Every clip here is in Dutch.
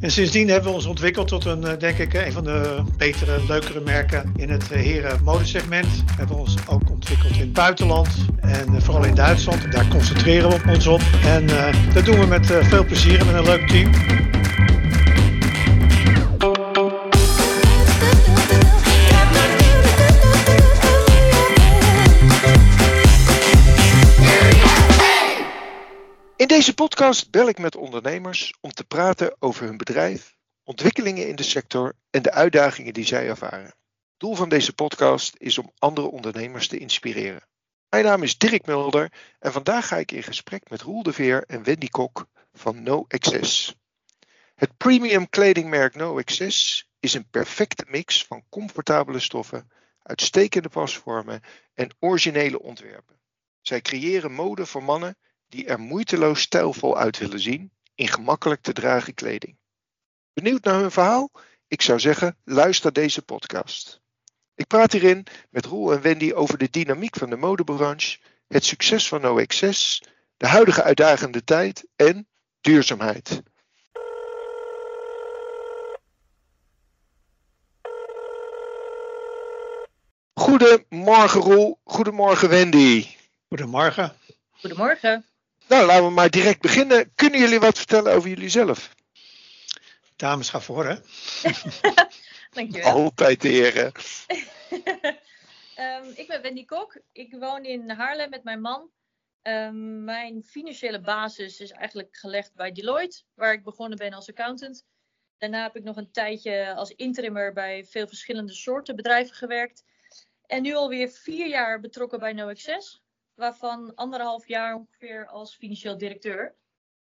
En sindsdien hebben we ons ontwikkeld tot een, eh, denk ik, een van de betere, leukere merken in het eh, heren modesegment. We hebben ons ook ontwikkeld in het buitenland en eh, vooral in Duitsland. Daar concentreren we ons op. En dat doen we met veel plezier en met een leuk team. Podcast bel ik met ondernemers om te praten over hun bedrijf, ontwikkelingen in de sector en de uitdagingen die zij ervaren. Doel van deze podcast is om andere ondernemers te inspireren. Mijn naam is Dirk Mulder en vandaag ga ik in gesprek met Roel de Veer en Wendy Kok van No Access. Het premium kledingmerk No Access is een perfecte mix van comfortabele stoffen, uitstekende pasvormen en originele ontwerpen. Zij creëren mode voor mannen die er moeiteloos stijlvol uit willen zien in gemakkelijk te dragen kleding. Benieuwd naar hun verhaal? Ik zou zeggen, luister deze podcast. Ik praat hierin met Roel en Wendy over de dynamiek van de modebranche, het succes van OXS, de huidige uitdagende tijd en duurzaamheid. Goedemorgen Roel, goedemorgen Wendy. Goedemorgen. Goedemorgen. Nou, laten we maar direct beginnen. Kunnen jullie wat vertellen over jullie zelf? Dames, ga voor, hè? Dankjewel. Altijd de heren. um, ik ben Wendy Kok. Ik woon in Haarlem met mijn man. Um, mijn financiële basis is eigenlijk gelegd bij Deloitte, waar ik begonnen ben als accountant. Daarna heb ik nog een tijdje als interimmer bij veel verschillende soorten bedrijven gewerkt. En nu alweer vier jaar betrokken bij NoAccess waarvan anderhalf jaar ongeveer als financieel directeur.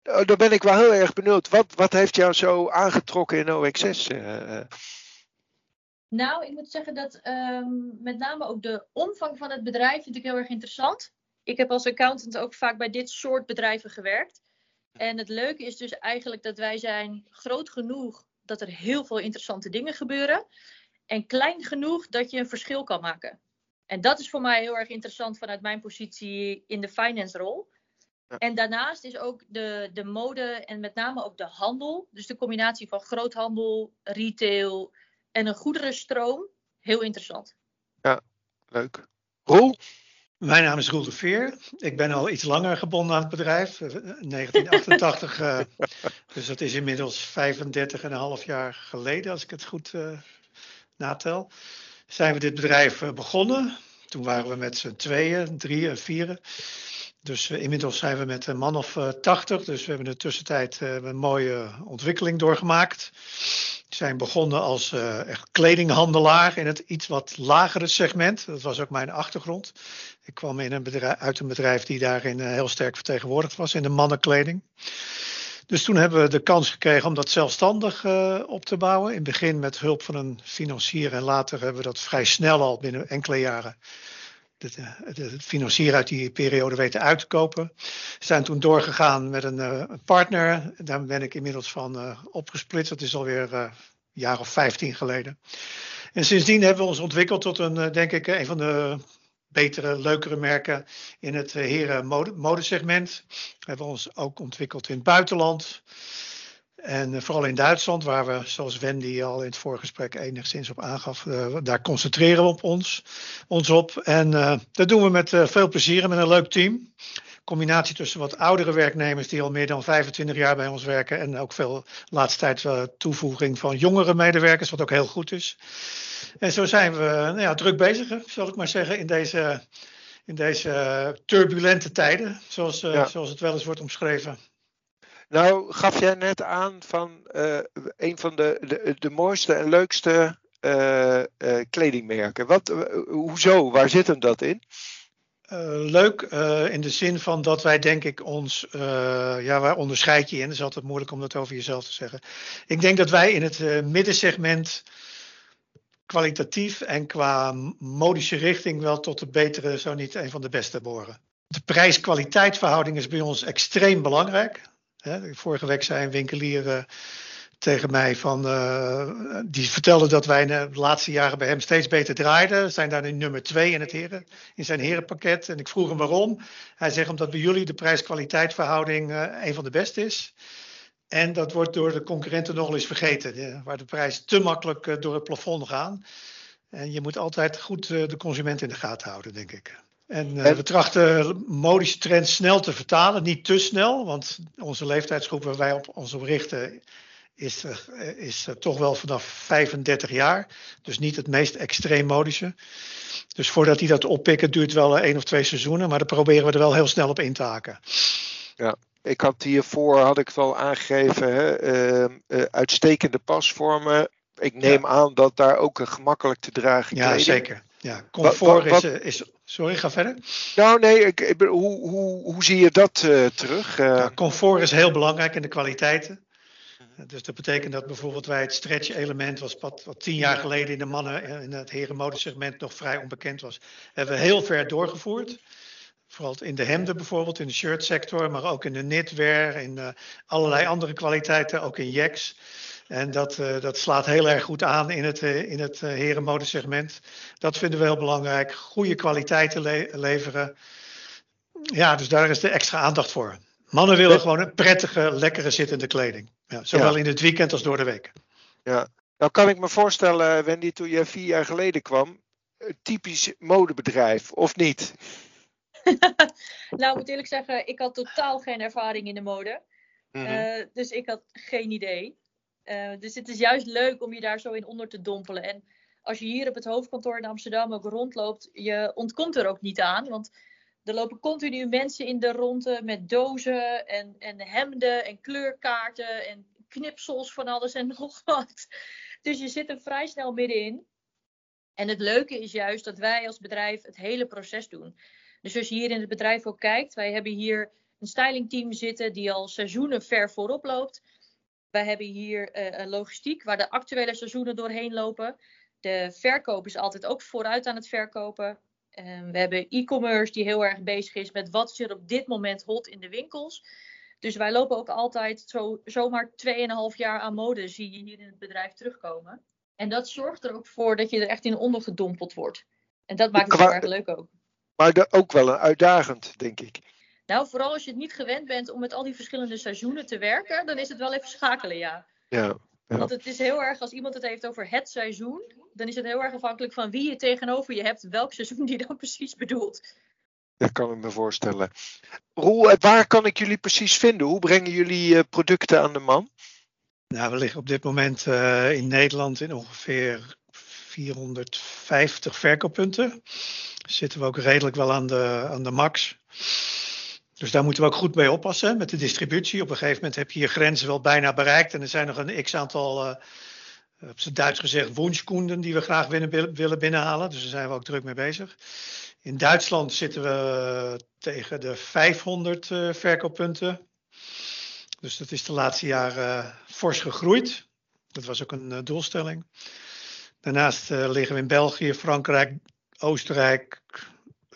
Oh, dan ben ik wel heel erg benieuwd. Wat, wat heeft jou zo aangetrokken in OXS? Uh... Nou, ik moet zeggen dat um, met name ook de omvang van het bedrijf vind ik heel erg interessant. Ik heb als accountant ook vaak bij dit soort bedrijven gewerkt. En het leuke is dus eigenlijk dat wij zijn groot genoeg dat er heel veel interessante dingen gebeuren. En klein genoeg dat je een verschil kan maken. En dat is voor mij heel erg interessant vanuit mijn positie in de finance rol. En daarnaast is ook de, de mode en met name ook de handel, dus de combinatie van groothandel, retail en een goederenstroom, heel interessant. Ja, leuk. Roel? Mijn naam is Roel de Veer. Ik ben al iets langer gebonden aan het bedrijf, 1988. uh, eh, dus dat is inmiddels 35,5 jaar geleden, als ik het goed uh, natel zijn we dit bedrijf eh, begonnen. Toen waren we met z'n tweeën, drieën, vieren. Dus uh, inmiddels zijn we met een man of uh, 80. Dus we hebben in de tussentijd uh, een mooie ontwikkeling doorgemaakt. We zijn begonnen als kledinghandelaar in het iets wat lagere segment. Dat was ook mijn achtergrond. Ik kwam in een bedrijf, uit een bedrijf die daarin heel sterk vertegenwoordigd was in de mannenkleding. Dus toen hebben we de kans gekregen om dat zelfstandig uh, op te bouwen. In het begin met hulp van een financier en later hebben we dat vrij snel al binnen enkele jaren het, het financier uit die periode weten uit te kopen. We zijn toen doorgegaan met een, uh, partner. Daar ben ik inmiddels van uh, opgesplitst. Dat is alweer een jaar of 15 geleden. En sindsdien hebben we ons ontwikkeld tot een, denk ik, een van de betere, leukere merken in het eh, heren modesegment. We hebben ons ook ontwikkeld in het buitenland. En eh, vooral in Duitsland, waar we, zoals Wendy al in het voorgesprek enigszins op aangaf, uh, daar concentreren we op ons, ons op. En dat doen we met veel plezier en met een leuk team. Combinatie tussen wat oudere werknemers die al meer dan 25 jaar bij ons werken. En ook veel laatste tijd toevoeging van jongere medewerkers, wat ook heel goed is. En zo zijn we nou ja, druk bezig, zal ik maar zeggen, in deze, in deze turbulente tijden, zoals, uh, zoals het wel eens wordt omschreven. Nou, gaf jij net aan van uh, een van de, de, de mooiste en leukste uh, kledingmerken. Wat, hoezo? Waar zit hem dat in? Leuk in de zin van dat wij denk ik ons, ja waar onderscheid je in? Het is altijd moeilijk om dat over jezelf te zeggen. Ik denk dat wij in het middensegment kwalitatief en qua modische richting wel tot de betere, zo niet een van de beste behoren. De prijs-kwaliteitverhouding is bij ons extreem belangrijk. Vorige week zei een winkelier tegen mij van, uh, die vertelde dat wij de laatste jaren bij hem steeds beter draaiden. We zijn daar nu nummer twee in, het heren, in zijn herenpakket. En ik vroeg hem waarom. Hij zegt omdat bij jullie de prijs-kwaliteitverhouding uh, een van de beste is. En dat wordt door de concurrenten nogal eens vergeten, waar de prijzen te makkelijk eh, door het plafond gaan. En je moet altijd goed eh, de consument in de gaten houden, denk ik. En, uh, we trachten modische trends snel te vertalen, niet te snel, want onze leeftijdsgroep waar wij op, ons op richten is, is toch wel vanaf 35 jaar. Dus niet het meest extreem modische. Dus voordat die dat oppikken duurt wel één of twee seizoenen, maar daar proberen we er wel heel snel op in te haken. Ja, ik had hiervoor, had ik het al aangegeven, hè, uh, uitstekende pasvormen. Ik neem ja. aan dat daar ook een gemakkelijk te dragen Ja, zeker. Ja, comfort wat, wat, is, is, Sorry, ga verder. Nou nee, ik, ik, hoe, hoe, hoe zie je dat uh, terug? Uh, ja, comfort is heel belangrijk in de kwaliteiten. Dus dat betekent dat bijvoorbeeld wij het stretch-element, was wat, wat tien jaar geleden in de mannen- en het herenmodesegment nog vrij onbekend was, hebben we heel ver doorgevoerd. Vooral in de hemden bijvoorbeeld, in de shirtsector, maar ook in de knitwear, in uh, allerlei andere kwaliteiten, ook in jacks. En dat, uh, dat slaat heel erg goed aan in het, uh, in het herenmodesegment. Dat vinden we heel belangrijk. Goede kwaliteiten le leveren. Ja, dus daar is de extra aandacht voor. Mannen willen gewoon een prettige, lekkere zittende kleding. Ja, zowel ja. in het weekend als door de week. Ja, nou kan ik me voorstellen, Wendy, toen je vier jaar geleden kwam, een typisch modebedrijf, of niet? nou, ik moet eerlijk zeggen, ik had totaal geen ervaring in de mode. Mm -hmm. uh, dus ik had geen idee. Uh, dus het is juist leuk om je daar zo in onder te dompelen. En als je hier op het hoofdkantoor in Amsterdam ook rondloopt, je ontkomt er ook niet aan. Want er lopen continu mensen in de ronde met dozen en, en hemden en kleurkaarten en knipsels van alles en nog wat. Dus je zit er vrij snel middenin. En het leuke is juist dat wij als bedrijf het hele proces doen. Dus als je hier in het bedrijf ook kijkt, wij hebben hier een stylingteam zitten die al seizoenen ver voorop loopt. Wij hebben hier uh, een logistiek waar de actuele seizoenen doorheen lopen. De verkoop is altijd ook vooruit aan het verkopen. Um, we hebben e-commerce die heel erg bezig is met wat is er op dit moment hot in de winkels. Dus wij lopen ook altijd zo, zomaar 2,5 jaar aan mode, zie je hier in het bedrijf terugkomen. En dat zorgt er ook voor dat je er echt in ondergedompeld wordt. En dat maakt het heel erg leuk ook. Maar ook wel een uitdagend, denk ik. Nou, vooral als je het niet gewend bent om met al die verschillende seizoenen te werken, dan is het wel even schakelen, ja. Ja. Ja. Want het is heel erg, als iemand het heeft over het seizoen, dan is het heel erg afhankelijk van wie je tegenover je hebt, welk seizoen die dan precies bedoelt. Dat kan ik me voorstellen. Roel, waar kan ik jullie precies vinden? Hoe brengen jullie uh, producten aan de man? Nou, we liggen op dit moment uh, in Nederland in ongeveer 450 verkooppunten. Zitten we ook redelijk wel aan de, aan de max. Dus daar moeten we ook goed mee oppassen met de distributie. Op een gegeven moment heb je je grenzen wel bijna bereikt. En er zijn nog een x aantal, uh, op zijn Duits gezegd, wunschkunden die we graag willen binnenhalen. Dus daar zijn we ook druk mee bezig. In Duitsland zitten we tegen de 500 uh, verkooppunten. Dus dat is de laatste jaren uh, fors gegroeid. Dat was ook een doelstelling. Daarnaast liggen we in België, Frankrijk, Oostenrijk,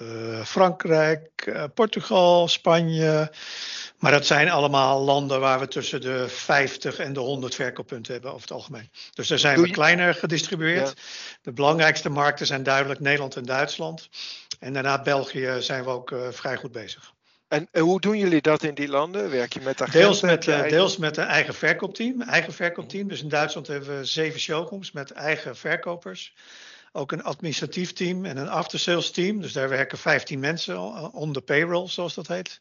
uh, Frankrijk, uh, Portugal, Spanje. Maar dat zijn allemaal landen waar we tussen de 50 en de 100 verkooppunten hebben over het algemeen. Dus daar zijn we kleiner gedistribueerd. Ja. De belangrijkste markten zijn duidelijk Nederland en Duitsland. En daarna België zijn we ook uh, vrij goed bezig. En, en, hoe doen jullie dat in die landen? Werk je met agenten? Deels met, eigen... deels met een eigen verkoopteam. Eigen verkoopteam. Dus in Duitsland hebben we zeven showrooms met eigen verkopers ook een administratief team en een aftersales team. Dus daar werken 15 mensen on the payroll, zoals dat heet.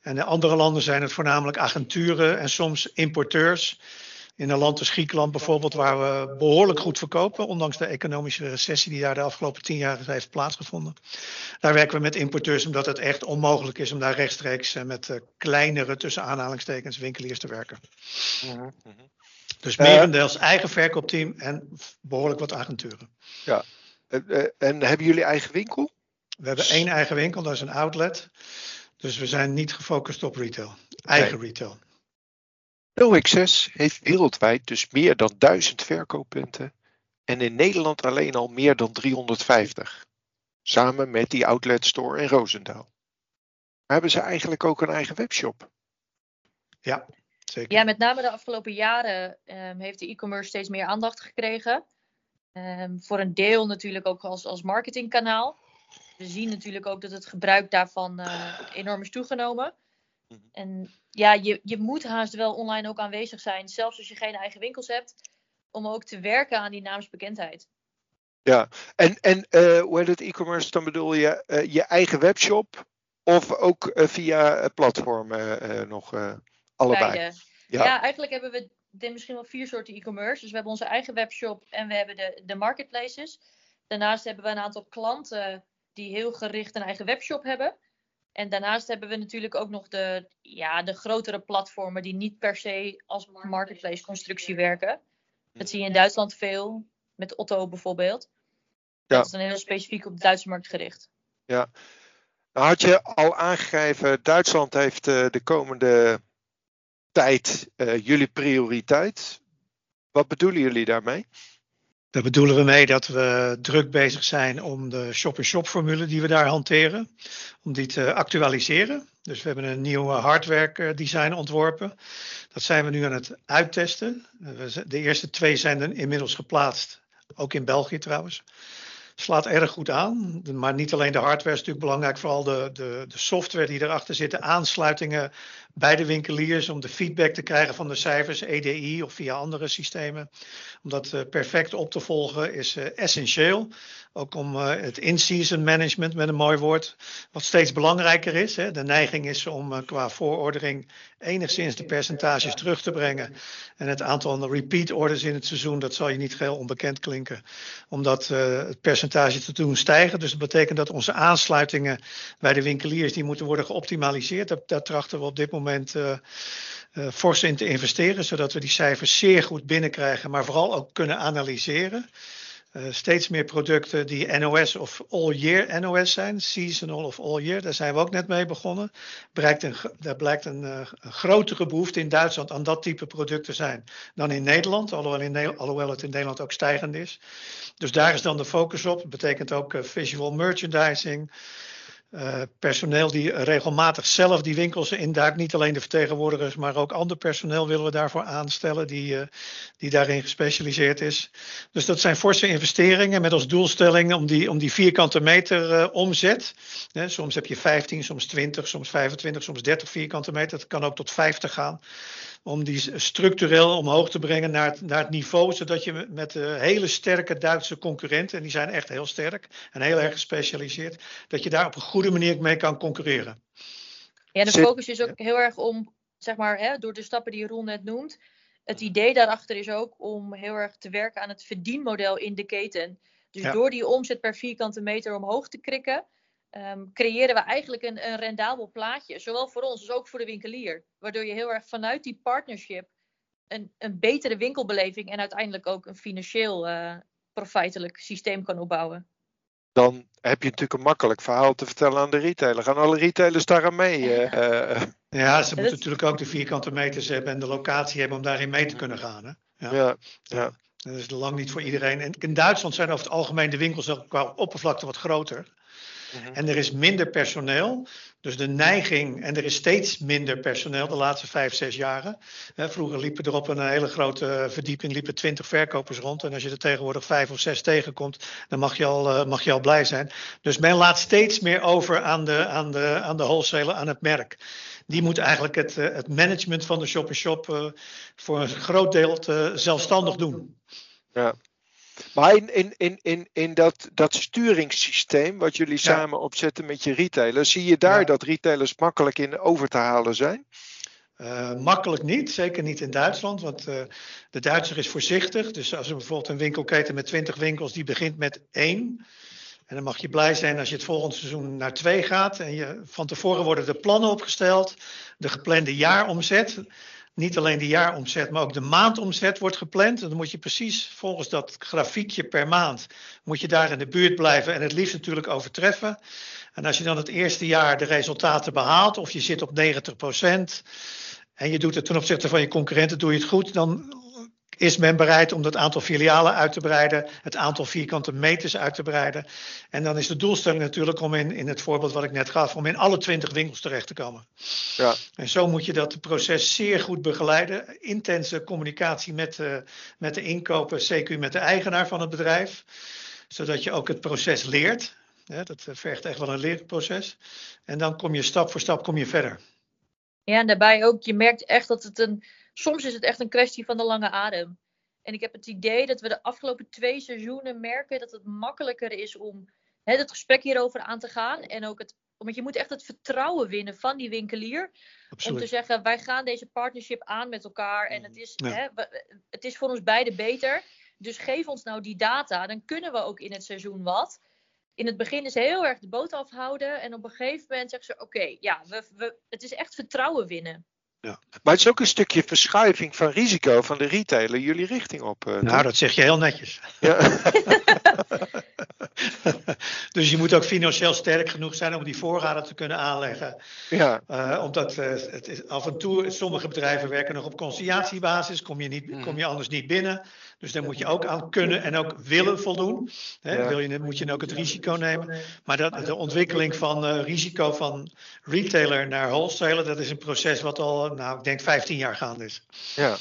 En in andere landen zijn het voornamelijk agenturen en soms importeurs. In een land als Griekenland bijvoorbeeld, waar we behoorlijk goed verkopen, ondanks de economische recessie die daar de afgelopen tien jaar heeft plaatsgevonden. Daar werken we met importeurs omdat het echt onmogelijk is om daar rechtstreeks met kleinere, tussen aanhalingstekens, winkeliers te werken. Mm -hmm. Dus merendeels uh, eigen verkoopteam en behoorlijk wat agenturen. Ja, en, en hebben jullie eigen winkel? We hebben één eigen winkel, dat is een outlet. Dus we zijn niet gefocust op retail, eigen nee. retail. OXS heeft wereldwijd dus meer dan 1000 verkooppunten en in Nederland alleen al meer dan 350. Samen met die outlet store in Roosendaal. Hebben ze eigenlijk ook een eigen webshop? Ja, zeker. Ja, met name de afgelopen jaren um, heeft de e-commerce steeds meer aandacht gekregen. Um, voor een deel natuurlijk ook als, als marketingkanaal. We zien natuurlijk ook dat het gebruik daarvan uh, enorm is toegenomen. Mhm. En ja, je, je moet haast wel online ook aanwezig zijn, zelfs als je geen eigen winkels hebt, om ook te werken aan die naamsbekendheid. Ja, en, en uh, hoe heet het e-commerce? Dan bedoel je uh, je eigen webshop of ook via platformen nog allebei? Beide. Ja. ja, eigenlijk hebben we dit misschien wel vier soorten e-commerce. Dus we hebben onze eigen webshop en we hebben de, de marketplaces. Daarnaast hebben we een aantal klanten die heel gericht een eigen webshop hebben. En daarnaast hebben we natuurlijk ook nog de, ja, de grotere platformen die niet per se als marketplace constructie werken. Dat zie je in Duitsland veel, met Otto bijvoorbeeld. Ja. Dat is dan heel specifiek op de Duitse markt gericht. Ja. Nou had je al aangegeven, Duitsland heeft uh, de komende tijd uh, jullie prioriteit. Wat bedoelen jullie daarmee? Daar bedoelen we mee dat we druk bezig zijn om de shop-in-shop formule die we daar hanteren, om die te actualiseren. Dus we hebben een nieuw hardware design ontworpen. Dat zijn we nu aan het uittesten. De eerste twee zijn er inmiddels geplaatst, ook in België trouwens slaat erg goed aan. Maar niet alleen de hardware is natuurlijk belangrijk, vooral de, de, de software die erachter zit, de aansluitingen bij de winkeliers om de feedback te krijgen van de cijfers, EDI of via andere systemen. Om dat uh, perfect op te volgen is uh, essentieel. Ook om uh, het in-season management met een mooi woord, wat steeds belangrijker is. De neiging is om qua voorordering enigszins de percentages terug te brengen. En het aantal repeat orders in het seizoen, dat zal je niet geheel onbekend klinken. Omdat het percentage te doen stijgen. Dus dat betekent dat onze aansluitingen bij de winkeliers, die moeten worden geoptimaliseerd. Daar, trachten we op dit moment uh, uh, fors in te investeren, zodat we die cijfers zeer goed binnenkrijgen, maar vooral ook kunnen analyseren. Uh, steeds meer producten die NOS of all year NOS zijn, seasonal of all year, daar zijn we ook net mee begonnen. Blijkt een, daar blijkt een, grotere behoefte in Duitsland aan dat type producten zijn dan in Nederland, alhoewel, in, alhoewel het in Nederland ook stijgend is. Dus daar is dan de focus op. Dat betekent ook visual merchandising. Uh, personeel die regelmatig zelf die winkels induikt. Niet alleen de vertegenwoordigers, maar ook ander personeel willen we daarvoor aanstellen die, uh, die daarin gespecialiseerd is. Dus dat zijn forse investeringen met als doelstelling om die, om die vierkante meter uh, omzet. Hè, soms heb je 15, soms 20, soms 25, soms 30 vierkante meter. Dat kan ook tot 50 gaan om die structureel omhoog te brengen naar het, naar het niveau, zodat je met de hele sterke Duitse concurrenten, en die zijn echt heel sterk en heel erg gespecialiseerd, dat je daar op een goede manier mee kan concurreren. Ja, de focus is ook heel erg om, zeg maar, hè, door de stappen die Ron net noemt, het idee daarachter is ook om heel erg te werken aan het verdienmodel in de keten. Dus door die omzet per vierkante meter omhoog te krikken, um, creëren we eigenlijk een, een rendabel plaatje. Zowel voor ons als ook voor de winkelier. Waardoor je heel erg vanuit die partnership een, een betere winkelbeleving en uiteindelijk ook een financieel uh, profijtelijk systeem kan opbouwen. Dan heb je natuurlijk een makkelijk verhaal te vertellen aan de retailer. Gaan alle retailers daar aan mee? Uh, ja, ze moeten natuurlijk ook de vierkante meters hebben en de locatie hebben om daarin mee te kunnen gaan. Hè? Ja. ja, ja. Dat is lang niet voor iedereen. En in Duitsland zijn over het algemeen de winkels ook qua oppervlakte wat groter. Mhm. En er is minder personeel. Dus de neiging, en er is steeds minder personeel de laatste vijf, zes jaren. vroeger liepen er op een hele grote verdieping liepen twintig verkopers rond. En als je er tegenwoordig vijf of zes tegenkomt, dan mag je al, uh, mag je al blij zijn. Dus men laat steeds meer over aan de, aan de, aan de wholesaler, aan het merk. Die moet eigenlijk het, het management van de shop-in-shop -shop, voor een groot deel zelfstandig doen. Ja, maar in, in, in, in, in dat, dat sturingssysteem wat jullie samen opzetten met je retailers, zie je daar dat retailers makkelijk in over te halen zijn? Uh, makkelijk niet, zeker niet in Duitsland, want uh, de Duitser is voorzichtig. Dus als er bijvoorbeeld een winkelketen met 20 winkels, die begint met één. En dan mag je blij zijn als je het volgende seizoen naar twee gaat. En je, van tevoren worden de plannen opgesteld, de geplande jaaromzet niet alleen de jaaromzet, maar ook de maandomzet wordt gepland. En dan moet je precies volgens dat grafiekje per maand, moet je daar in de buurt blijven en het liefst natuurlijk overtreffen. En als je dan het eerste jaar de resultaten behaalt, of je zit op 90 procent, en je doet het ten opzichte van je concurrenten, doe je het goed, dan is men bereid om dat aantal filialen uit te breiden, het aantal vierkante meters uit te breiden. En dan is de doelstelling natuurlijk om in, in het voorbeeld wat ik net gaf, om in alle twintig winkels terecht te komen. Ja. En zo moet je dat proces zeer goed begeleiden. Intense communicatie met, uh, met de inkoper, CQ met de eigenaar van het bedrijf, zodat je ook het proces leert. Ja, dat vergt echt wel een leerproces. En dan kom je stap voor stap kom je verder. Ja, en daarbij ook, je merkt echt dat het een, soms is het echt een kwestie van de lange adem. En ik heb het idee dat we de afgelopen twee seizoenen merken dat het makkelijker is om hè, het gesprek hierover aan te gaan. En ook het, want je moet echt het vertrouwen winnen van die winkelier. Om te zeggen, wij gaan deze partnership aan met elkaar. En het is, hè, het is voor ons beiden beter. Dus geef ons nou die data, dan kunnen we ook in het seizoen wat. In het begin is heel erg de boot afhouden. En op een gegeven moment zeggen ze: Oké, ja, we, we, het is echt vertrouwen winnen. Ja. Maar het is ook een stukje verschuiving van risico van de retailer jullie richting op. Uh, nou, dat zeg je heel netjes. Ja. dus je moet ook financieel sterk genoeg zijn om die voorraden te kunnen aanleggen. Ja. Uh, omdat uh, het is, af en toe, sommige bedrijven werken nog op conciliatiebasis, kom je, niet, kom je anders niet binnen. Dus daar moet je ook aan kunnen en ook willen voldoen. Hè, wil je, moet je ook het risico nemen. Maar dat, de ontwikkeling van uh, risico van retailer naar wholesaler, dat is een proces wat al, nou, ik denk 15 jaar gaande is. Ja.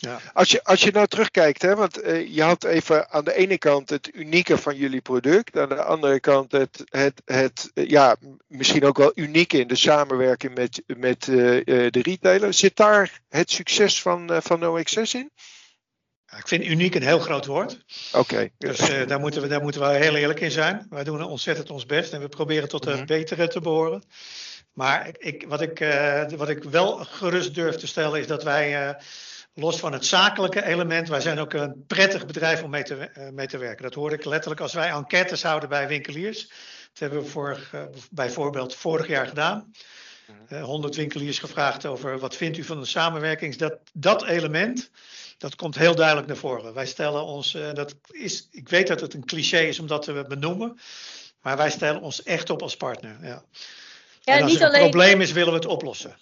Ja. Als, je, als je nou terugkijkt, hè, want uh, je had even aan de ene kant het unieke van jullie product, aan de andere kant het, het, het uh, ja, misschien ook wel unieke in de samenwerking met, met uh, de retailer. Zit daar het succes van, van No Access in? Ik vind uniek een heel groot woord. Oké. Dus uh, daar, moeten we, daar moeten we heel eerlijk in zijn. Wij doen ontzettend ons best en we proberen tot de mm betere te behoren. Maar ik, wat, ik, uh, wat ik wel gerust durf te stellen is dat wij, uh, los van het zakelijke element, wij zijn ook een prettig bedrijf om mee te, mee te werken. Dat hoorde ik letterlijk als wij enquêtes houden bij winkeliers. Dat hebben we vorig, bijvoorbeeld vorig jaar gedaan. 100 mhm. winkeliers gevraagd over wat vindt u van de samenwerking. Dat, dat element dat komt heel duidelijk naar voren. Wij stellen ons, uh, dat is, ik weet dat het een cliché is om dat te benoemen, maar wij stellen ons echt op als partner. Ja. Ja, en als niet er een alleen... probleem is, willen we het oplossen.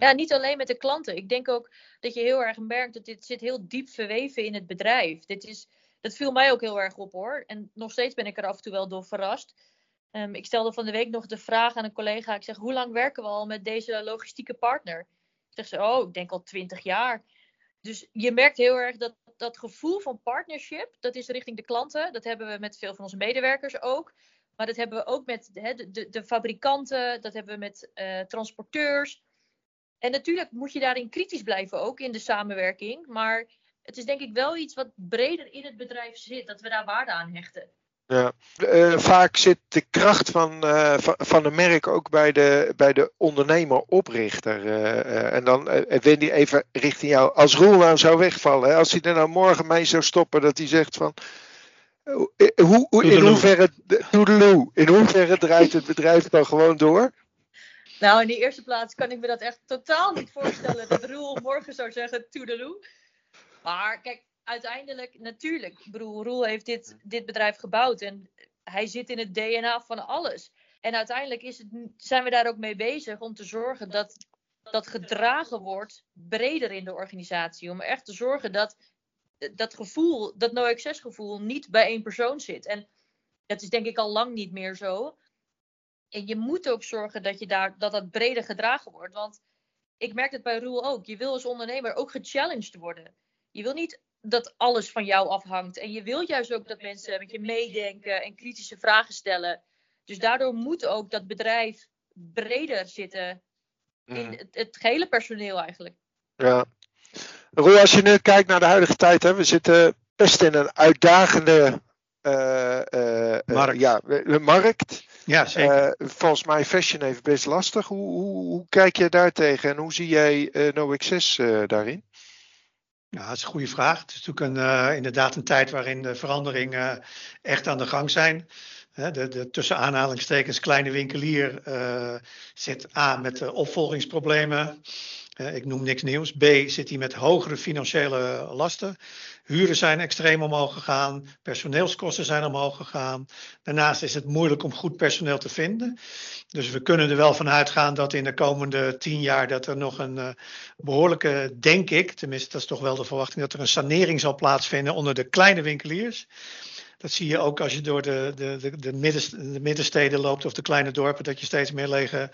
Ja, niet alleen met de klanten. Ik denk ook dat je heel erg merkt dat dit zit heel diep verweven in het bedrijf. Dit is, dat viel mij ook heel erg op hoor. En nog steeds ben ik er af en toe wel door verrast. Um, ik stelde van de week nog de vraag aan een collega. Ik zeg, hoe lang werken we al met deze logistieke partner? Ik zeg ze, oh, ik denk al twintig jaar. Dus je merkt heel erg dat dat gevoel van partnership, dat is richting de klanten. Dat hebben we met veel van onze medewerkers ook. Maar dat hebben we ook met de, de, de fabrikanten, dat hebben we met uh, transporteurs. En natuurlijk moet je daarin kritisch blijven ook in de samenwerking. Maar het is denk ik wel iets wat breder in het bedrijf zit, dat we daar waarde aan hechten. Ja. Uh, vaak zit de kracht van, uh, van, een merk ook bij de, bij de ondernemer-oprichter. Uh, en dan Wendy, even richting jou. Als Roel nou zou wegvallen, hè, als hij er nou morgen mee zou stoppen, dat hij zegt van. Hoe, hoe, in, hoeverre, in hoeverre draait het bedrijf dan gewoon door? Nou, in de eerste plaats kan ik me dat echt totaal niet voorstellen dat Roel morgen zou zeggen toedeloe. Maar kijk, uiteindelijk, natuurlijk, broer Roel heeft dit, dit bedrijf gebouwd en hij zit in het DNA van alles. En uiteindelijk is het, zijn we daar ook mee bezig om te zorgen dat dat gedragen wordt breder in de organisatie. Om echt te zorgen dat dat gevoel, dat no-access gevoel, niet bij één persoon zit. En dat is denk ik al lang niet meer zo. En je moet ook zorgen dat je daar, dat, dat breder gedragen wordt. Want ik merk het bij Roel ook. Je wil als ondernemer ook gechallenged worden. Je wil niet dat alles van jou afhangt. En je wilt juist ook dat mensen met je meedenken en kritische vragen stellen. Dus daardoor moet ook dat bedrijf breder zitten in mm. het, het gehele personeel eigenlijk. Ja. Roel, als je nu kijkt naar de huidige tijd, hè, we zitten best in een uitdagende uh, uh, markt. Ja, markt. Ja, zeker. volgens mij fashion heeft best lastig. Hoe, hoe, hoe, kijk je daar tegen en hoe zie jij No Access daarin? Ja, dat is een goede vraag. Het is natuurlijk een, uh, inderdaad een tijd waarin de veranderingen uh, echt aan de gang zijn. De, de tussen aanhalingstekens kleine winkelier uh, zit A met opvolgingsproblemen. Ik noem niks nieuws. B zit hij met hogere financiële lasten. Huren zijn extreem omhoog gegaan. Personeelskosten zijn omhoog gegaan. Daarnaast is het moeilijk om goed personeel te vinden. Dus we kunnen er wel van uitgaan dat in de komende tien jaar dat er nog een uh, behoorlijke, denk ik, tenminste dat is toch wel de verwachting, dat er een sanering zal plaatsvinden onder de kleine winkeliers. Dat zie je ook als je door de, de, de, de, midden, de middensteden loopt of de kleine dorpen, dat je steeds meer lege,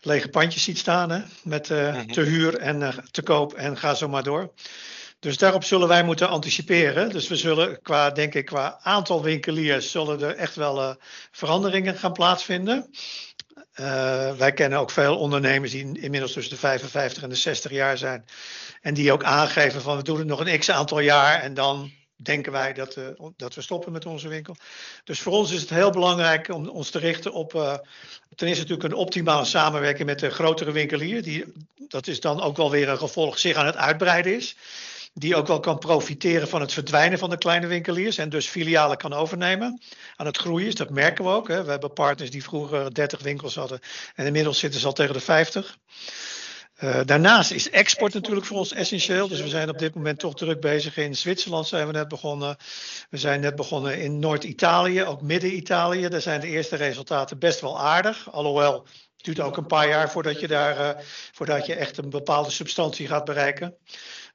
lege pandjes ziet staan hè, met uh, te huur en uh, te koop en ga zo maar door. Dus daarop zullen wij moeten anticiperen. Dus we zullen qua, denk ik, qua aantal winkeliers zullen er echt wel uh, veranderingen gaan plaatsvinden. Uh, wij kennen ook veel ondernemers die inmiddels tussen de 55 en de 60 jaar zijn. En die ook aangeven van we doen het nog een x aantal jaar en dan denken wij dat, uh, dat we stoppen met onze winkel. Dus voor ons is het heel belangrijk om ons te richten op uh, ten eerste natuurlijk een optimale samenwerking met de grotere winkelier. Die, dat is dan ook wel weer een gevolg zich aan het uitbreiden is die ook wel kan profiteren van het verdwijnen van de kleine winkeliers en dus filialen kan overnemen. Aan het groeien is, dat merken we ook. Hè. We hebben partners die vroeger 30 winkels hadden en inmiddels zitten ze al tegen de 50. Uh, daarnaast is export natuurlijk voor ons essentieel. Dus we zijn op dit moment toch druk bezig. In Zwitserland zijn we net begonnen. We zijn net begonnen in Noord-Italië, ook Midden-Italië. Daar zijn de eerste resultaten best wel aardig. Alhoewel, het duurt ook een paar jaar voordat je daar uh, voordat je echt een bepaalde substantie gaat bereiken.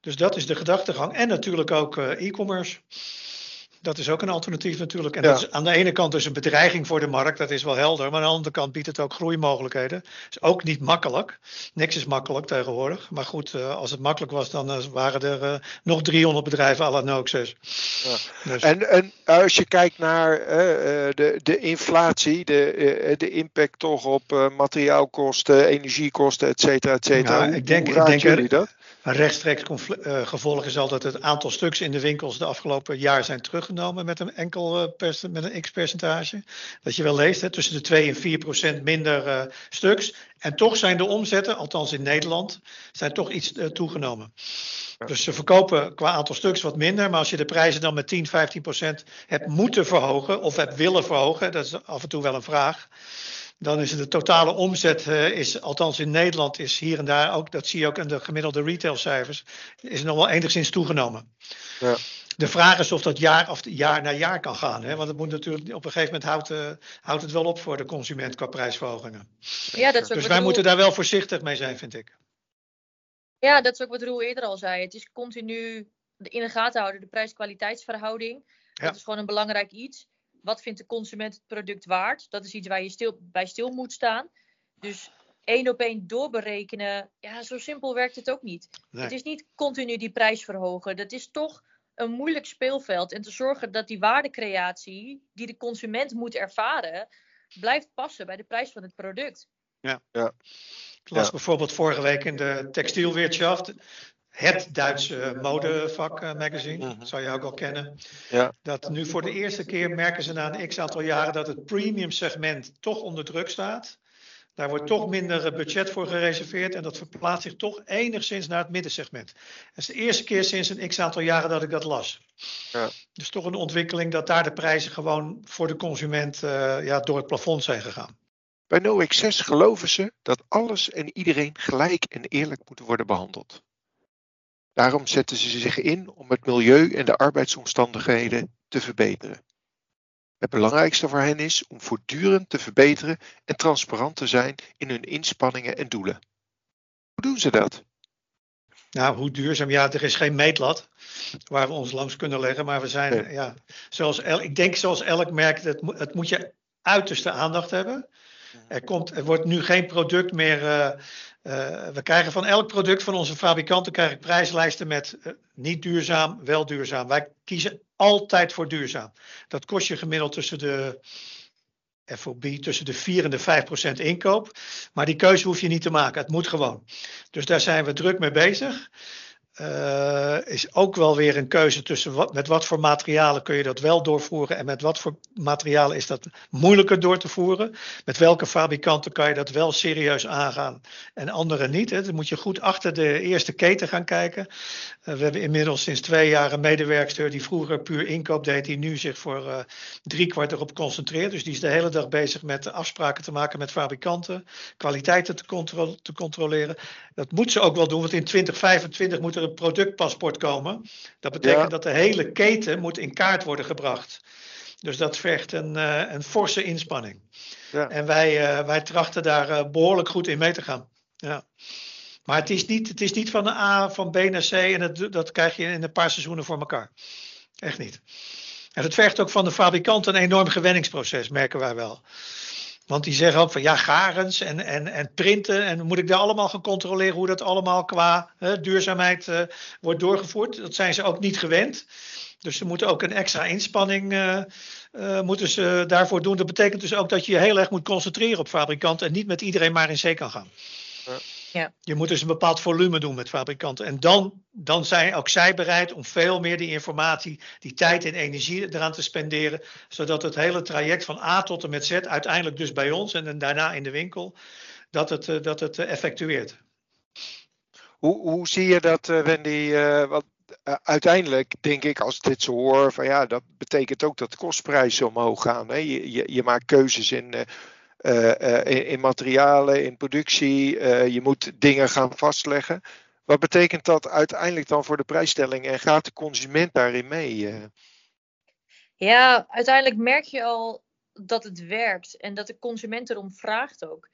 Dus dat is de gedachtegang. En natuurlijk ook uh, e-commerce. Dat is ook een alternatief natuurlijk. En ja. dat is aan de ene kant dus een bedreiging voor de markt, dat is wel helder. Maar aan de andere kant biedt het ook groeimogelijkheden. Is ook niet makkelijk. Niks is makkelijk tegenwoordig. Maar goed, uh, als het makkelijk was, dan uh, waren er uh, nog 300 bedrijven à la Noxus. Ja. Dus. En, en als je kijkt naar de, de inflatie, de, de impact toch op materiaalkosten, energiekosten, et cetera, et cetera. Ja, ik denk, hoe ik denk jullie dat? Een rechtstreeks uh, gevolg is altijd het aantal stuks in de winkels de afgelopen jaar zijn teruggenomen met een enkel percent, met een x-percentage. Dat je wel leest, hè, tussen de 2 en 4 procent minder uh, stuks. En toch zijn de omzetten, althans in Nederland, zijn toch iets toegenomen. Dus ze verkopen qua aantal stuks wat minder. Maar als je de prijzen dan met 10, 15 procent hebt moeten verhogen of hebt willen verhogen, dat is af en toe wel een vraag dan is de totale omzet, uh, is, althans in Nederland, is hier en daar ook, dat zie je ook in de gemiddelde retailcijfers, is nog wel enigszins toegenomen. Ja. De vraag is of dat jaar, of jaar na jaar kan gaan. Hè? Want het moet natuurlijk, op een gegeven moment houdt, uh, houdt het wel op voor de consument qua prijsverhogingen. Ja, dat is ook dus wij moeten daar wel voorzichtig mee zijn, vind ik. Ja, dat is ook wat Roel eerder al zei. Het is continu in de gaten houden, de prijs-kwaliteitsverhouding. Ja. Dat is gewoon een belangrijk iets wat vindt de consument het product waard? Dat is iets waar je stil, bij stil moet staan. Dus één op één doorberekenen, ja, zo simpel werkt het ook niet. Nee. Het is niet continu die prijs verhogen. Dat is toch een moeilijk speelveld. En te zorgen dat die waardecreatie die de consument moet ervaren, blijft passen bij de prijs van het product. Ja, ja. Ik las ja. bijvoorbeeld vorige week in de textielwirtschaft het Duitse modevak uh, magazine, dat zou je ook al kennen. Ja. Dat nu voor de eerste keer merken ze na een x aantal jaren dat het premium segment toch onder druk staat. Daar wordt toch minder budget voor gereserveerd en dat verplaatst zich toch enigszins naar het middensegment. Dat is de eerste keer sinds een x aantal jaren dat ik dat las. Ja. Dus toch een ontwikkeling dat daar de prijzen gewoon voor de consument uh, ja, door het plafond zijn gegaan. Bij No Access geloven ze dat alles en iedereen gelijk en eerlijk moet worden behandeld. Daarom zetten ze zich in om het milieu en de arbeidsomstandigheden te verbeteren. Het belangrijkste voor hen is om voortdurend te verbeteren en transparant te zijn in hun inspanningen en doelen. Hoe doen ze dat? Nou, hoe duurzaam? Ja, er is geen meetlat waar we ons langs kunnen leggen. Maar we zijn, nee. ja, zoals el, ik denk zoals elk merk, het, het moet je uiterste aandacht hebben. Er, komt, er wordt nu geen product meer uh, uh, we krijgen van elk product van onze fabrikanten krijg ik prijslijsten met uh, niet duurzaam, wel duurzaam. Wij kiezen altijd voor duurzaam. Dat kost je gemiddeld tussen de FOB tussen de 4 en de 5 procent inkoop. Maar die keuze hoef je niet te maken. Het moet gewoon. Dus daar zijn we druk mee bezig. Uh, is ook wel weer een keuze tussen met wat voor materialen kun je dat wel doorvoeren en met wat voor materialen is dat moeilijker door te voeren. Met welke fabrikanten kan je dat wel serieus aangaan en andere niet. Hè. Dan moet je goed achter de eerste keten gaan kijken. Uh, we hebben inmiddels sinds twee jaar een medewerkster die vroeger puur inkoop deed, die nu zich voor uh, drie kwart erop concentreert. Dus die is de hele dag bezig met afspraken te maken met fabrikanten, kwaliteiten te, te controleren. Dat moet ze ook wel doen, want in 2025 moet er een productpaspoort komen. Dat betekent ja. dat de hele keten moet in kaart worden gebracht. Dus dat vergt een, uh, een forse inspanning. Ja. En wij, uh, wij trachten daar uh, behoorlijk goed in mee te gaan. Ja. Maar het is, niet, het is niet van de A, van B naar C en het, dat krijg je in een paar seizoenen voor elkaar. Echt niet. En het vergt ook van de fabrikant een enorm gewenningsproces, merken wij wel. Want die zeggen ook van ja, garens en, en, en printen. En moet ik daar allemaal gaan controleren hoe dat allemaal qua hè, duurzaamheid uh, wordt doorgevoerd. Dat zijn ze ook niet gewend. Dus ze moeten ook een extra inspanning uh, uh, moeten ze daarvoor doen. Dat betekent dus ook dat je je heel erg moet concentreren op fabrikanten en niet met iedereen maar in zee kan gaan. Ja. Ja. Je moet dus een bepaald volume doen met fabrikanten. En dan, dan zijn ook zij bereid om veel meer die informatie, die tijd en energie eraan te spenderen. Zodat het hele traject van A tot en met Z uiteindelijk dus bij ons en daarna in de winkel, dat het, uh, dat het effectueert. Hoe, hoe zie je dat, Wendy? wat, uh, uiteindelijk denk ik, als ik dit zo hoor, van ja, dat betekent ook dat de kostprijzen omhoog gaan. Hè? Je, je, je, maakt keuzes in, in, in, materialen, in productie, je moet dingen gaan vastleggen. Wat betekent dat uiteindelijk dan voor de prijsstelling en gaat de consument daarin mee? Ja, uiteindelijk merk je al dat het werkt en dat de consument erom vraagt ook.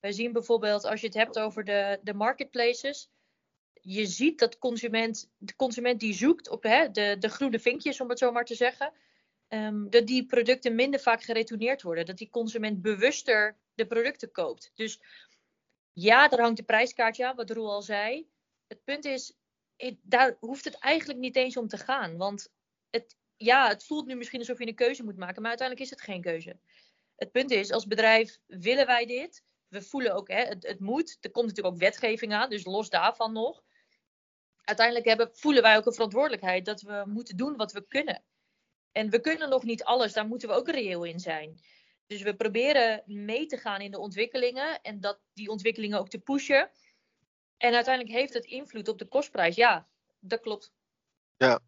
Wij zien bijvoorbeeld, als je het hebt over de, de marketplaces, je ziet dat consument, de consument die zoekt op hè, de, de groene vinkjes, om het zo maar te zeggen, um, dat die producten minder vaak geretourneerd worden. Dat die consument bewuster de producten koopt. Dus ja, daar hangt de prijskaartje aan, wat Roel al zei. Het punt is, daar hoeft het eigenlijk niet eens om te gaan. Want het, ja, het voelt nu misschien alsof je een keuze moet maken, maar uiteindelijk is het geen keuze. Het punt is, als bedrijf willen wij dit. We voelen ook, hè, het, het moet. Er komt natuurlijk ook wetgeving aan, dus los daarvan nog uiteindelijk hebben, voelen wij ook een verantwoordelijkheid dat we moeten doen wat we kunnen. En we kunnen nog niet alles, daar moeten we ook reëel in zijn. Dus we proberen mee te gaan in de ontwikkelingen en dat, die ontwikkelingen ook te pushen. En uiteindelijk heeft het invloed op de kostprijs. Ja, dat klopt. Ja.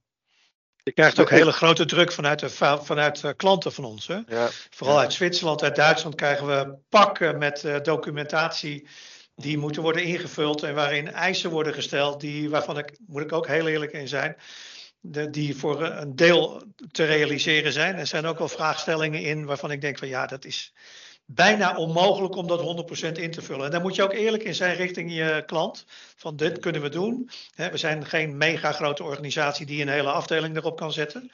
Je krijgt ook hele grote druk vanuit, de, vanuit de klanten van ons. Hè? Ja. Vooral uit Zwitserland, uit Duitsland krijgen we pakken met uh, documentatie die moeten worden ingevuld en waarin eisen worden gesteld, die, waarvan ik, moet ik ook heel eerlijk in zijn, die voor een deel te realiseren zijn. Er zijn ook wel vraagstellingen in waarvan ik denk van ja, dat is bijna onmogelijk om dat 100% in te vullen. En daar moet je ook eerlijk in zijn richting je klant. Van dit kunnen we doen. we zijn geen mega grote organisatie die een hele afdeling erop kan zetten.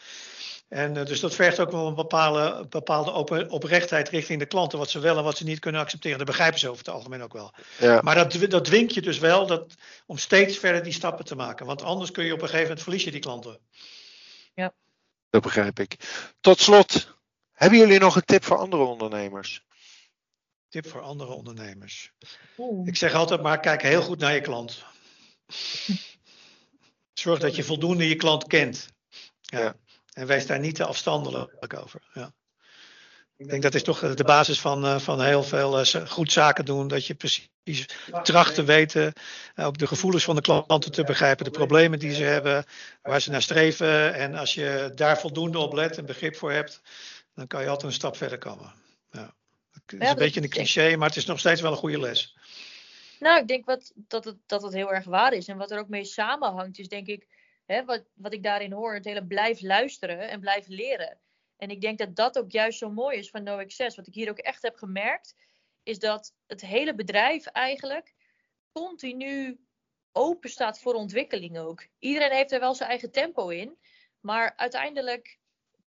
En uh, dus dat vergt ook wel een bepaalde, bepaalde open, oprechtheid richting de klanten, wat ze wel en wat ze niet kunnen accepteren. Dat begrijpen ze over het algemeen ook wel. Ja. Maar dat, dat dwingt je dus wel dat, om steeds verder die stappen te maken. Want anders kun je op een gegeven moment verliezen die klanten. Ja. Dat begrijp ik. Tot slot, hebben jullie nog een tip voor andere ondernemers? Tip voor andere ondernemers. Oeh. Ik zeg altijd maar, kijk heel goed naar je klant. Zorg dat je voldoende je klant kent. ja. ja. En wees daar niet te afstandelijk over. Ja. Ik denk dat is toch de basis van, uh, van heel veel uh, goed zaken doen. Dat je precies tracht te weten, uh, ook de gevoelens van de klanten te begrijpen, de problemen die ze hebben, waar ze naar streven. En als je daar voldoende op let en begrip voor hebt, dan kan je altijd een stap verder komen. Ja. Het is een beetje een cliché, maar het is nog steeds wel een goede les. Nou, ik denk wat, dat, het, dat het heel erg waar is. En wat er ook mee samenhangt, is denk ik hè, wat, wat ik daarin hoor, het hele blijf luisteren en blijf leren. En ik denk dat dat ook juist zo mooi is van No Access. Wat ik hier ook echt heb gemerkt, is dat het hele bedrijf eigenlijk continu open staat voor ontwikkeling ook. Iedereen heeft er wel zijn eigen tempo in, maar uiteindelijk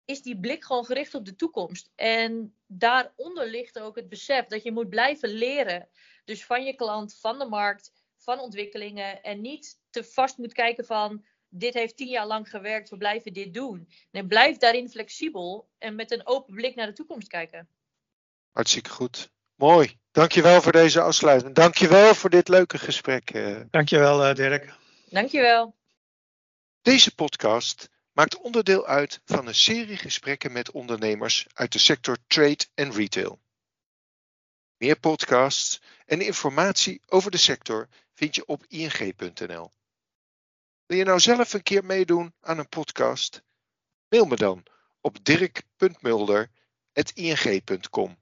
is die blik gewoon gericht op de toekomst. En daaronder ligt ook het besef dat je moet blijven leren. Dus van je klant, van de markt, van ontwikkelingen. En niet te vast moet kijken van dit heeft tien jaar lang gewerkt, we blijven dit doen. En blijf daarin flexibel en met een open blik naar de toekomst kijken. Hartstikke goed. Mooi. Dankjewel voor deze afsluiting. Dankjewel voor dit leuke gesprek. Eh. Dankjewel uh, Dirk. Dankjewel. Deze podcast maakt onderdeel uit van een serie gesprekken met ondernemers uit de sector trade en retail. Meer podcasts en informatie over de sector vind je op ing.nl. Wil je nou zelf een keer meedoen aan een podcast? Mail me dan op dirk.mulder.ing.com.